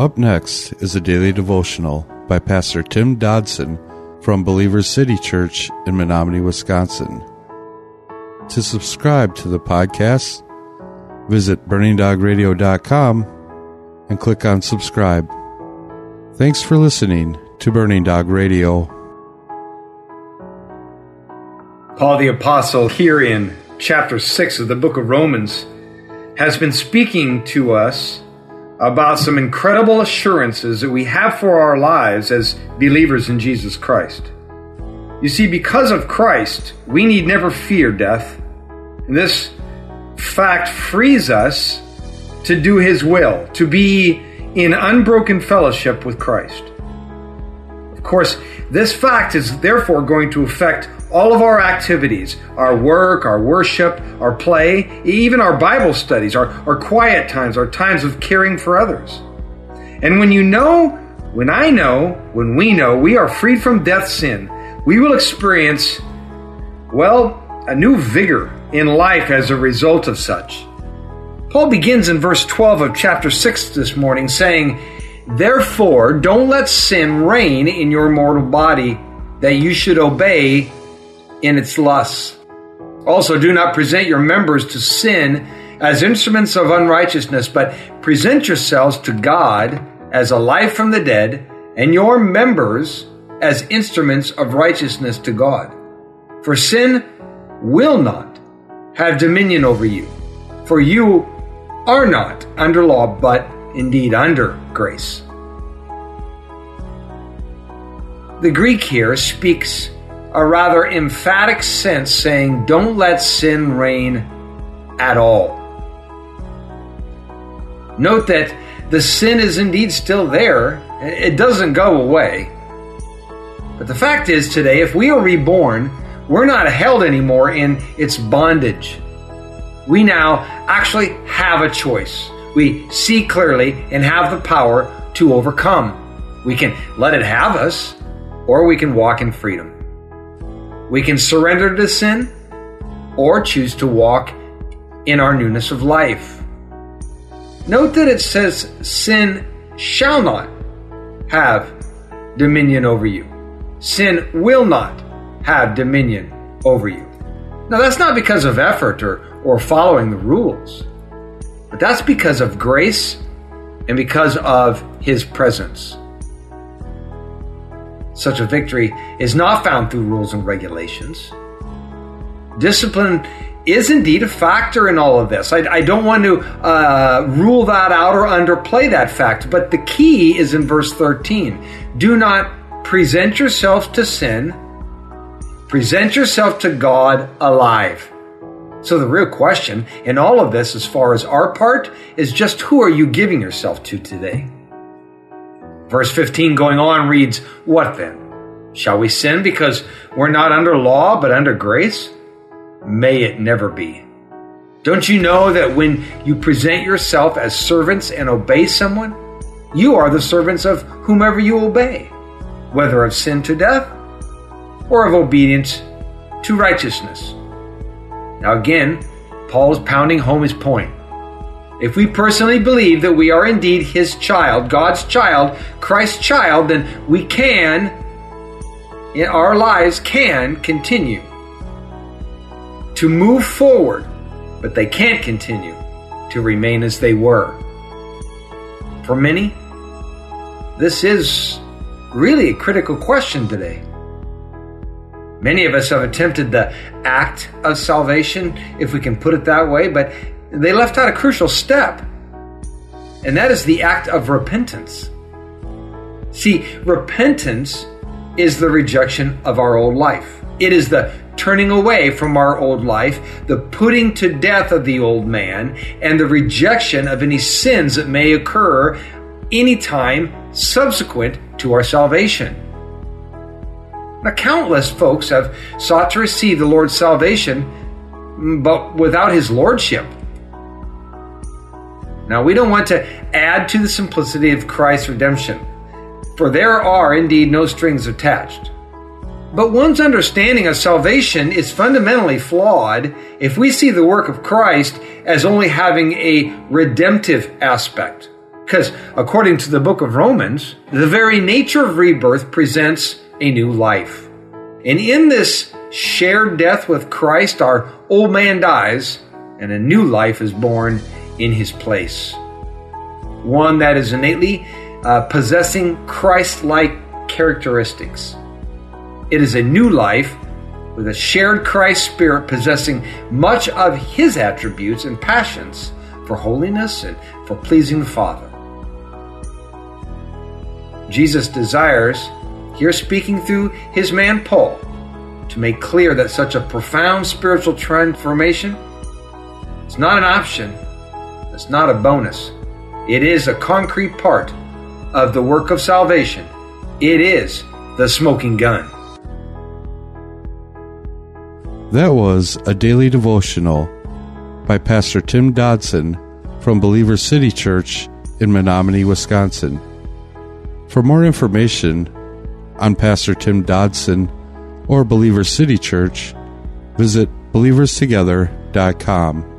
Up next is a daily devotional by Pastor Tim Dodson from Believers City Church in Menominee, Wisconsin. To subscribe to the podcast, visit burningdogradio.com and click on subscribe. Thanks for listening to Burning Dog Radio. Paul the Apostle, here in chapter 6 of the book of Romans, has been speaking to us about some incredible assurances that we have for our lives as believers in Jesus Christ. You see, because of Christ, we need never fear death. And this fact frees us to do His will, to be in unbroken fellowship with Christ. Of course, this fact is therefore going to affect all of our activities, our work, our worship, our play, even our Bible studies, our, our quiet times, our times of caring for others. And when you know, when I know, when we know we are freed from death's sin, we will experience, well, a new vigor in life as a result of such. Paul begins in verse 12 of chapter 6 this morning saying, Therefore, don't let sin reign in your mortal body, that you should obey in its lusts. Also, do not present your members to sin as instruments of unrighteousness, but present yourselves to God as alive from the dead, and your members as instruments of righteousness to God. For sin will not have dominion over you, for you are not under law, but indeed under grace. The Greek here speaks a rather emphatic sense saying, don't let sin reign at all. Note that the sin is indeed still there, it doesn't go away. But the fact is, today, if we are reborn, we're not held anymore in its bondage. We now actually have a choice. We see clearly and have the power to overcome. We can let it have us, or we can walk in freedom. We can surrender to sin or choose to walk in our newness of life. Note that it says sin shall not have dominion over you. Sin will not have dominion over you. Now, that's not because of effort or, or following the rules, but that's because of grace and because of His presence. Such a victory is not found through rules and regulations. Discipline is indeed a factor in all of this. I, I don't want to uh, rule that out or underplay that fact, but the key is in verse 13. Do not present yourself to sin, present yourself to God alive. So, the real question in all of this, as far as our part, is just who are you giving yourself to today? Verse 15 going on reads, What then? Shall we sin because we're not under law but under grace? May it never be. Don't you know that when you present yourself as servants and obey someone, you are the servants of whomever you obey, whether of sin to death or of obedience to righteousness. Now, again, Paul is pounding home his point. If we personally believe that we are indeed His child, God's child, Christ's child, then we can, in our lives, can continue to move forward, but they can't continue to remain as they were. For many, this is really a critical question today. Many of us have attempted the act of salvation, if we can put it that way, but they left out a crucial step, and that is the act of repentance. See, repentance is the rejection of our old life. It is the turning away from our old life, the putting to death of the old man, and the rejection of any sins that may occur anytime subsequent to our salvation. Now, countless folks have sought to receive the Lord's salvation, but without his lordship. Now, we don't want to add to the simplicity of Christ's redemption, for there are indeed no strings attached. But one's understanding of salvation is fundamentally flawed if we see the work of Christ as only having a redemptive aspect, Because according to the book of Romans, the very nature of rebirth presents a new life. And in this shared death with Christ, our old man dies and a new life is born in his place. One that is innately uh, possessing Christ like characteristics. It is a new life with a shared Christ spirit possessing much of his attributes and passions for holiness and for pleasing the Father. Jesus desires, here speaking through his man Paul, to make clear that such a profound spiritual transformation is not an option, it's not a bonus. It is a concrete part of the work of salvation. It is the smoking gun. That was a daily devotional by Pastor Tim Dodson from Believer City Church in Menominee, Wisconsin. For more information on Pastor Tim Dodson or Believer City Church, visit believerstogether.com.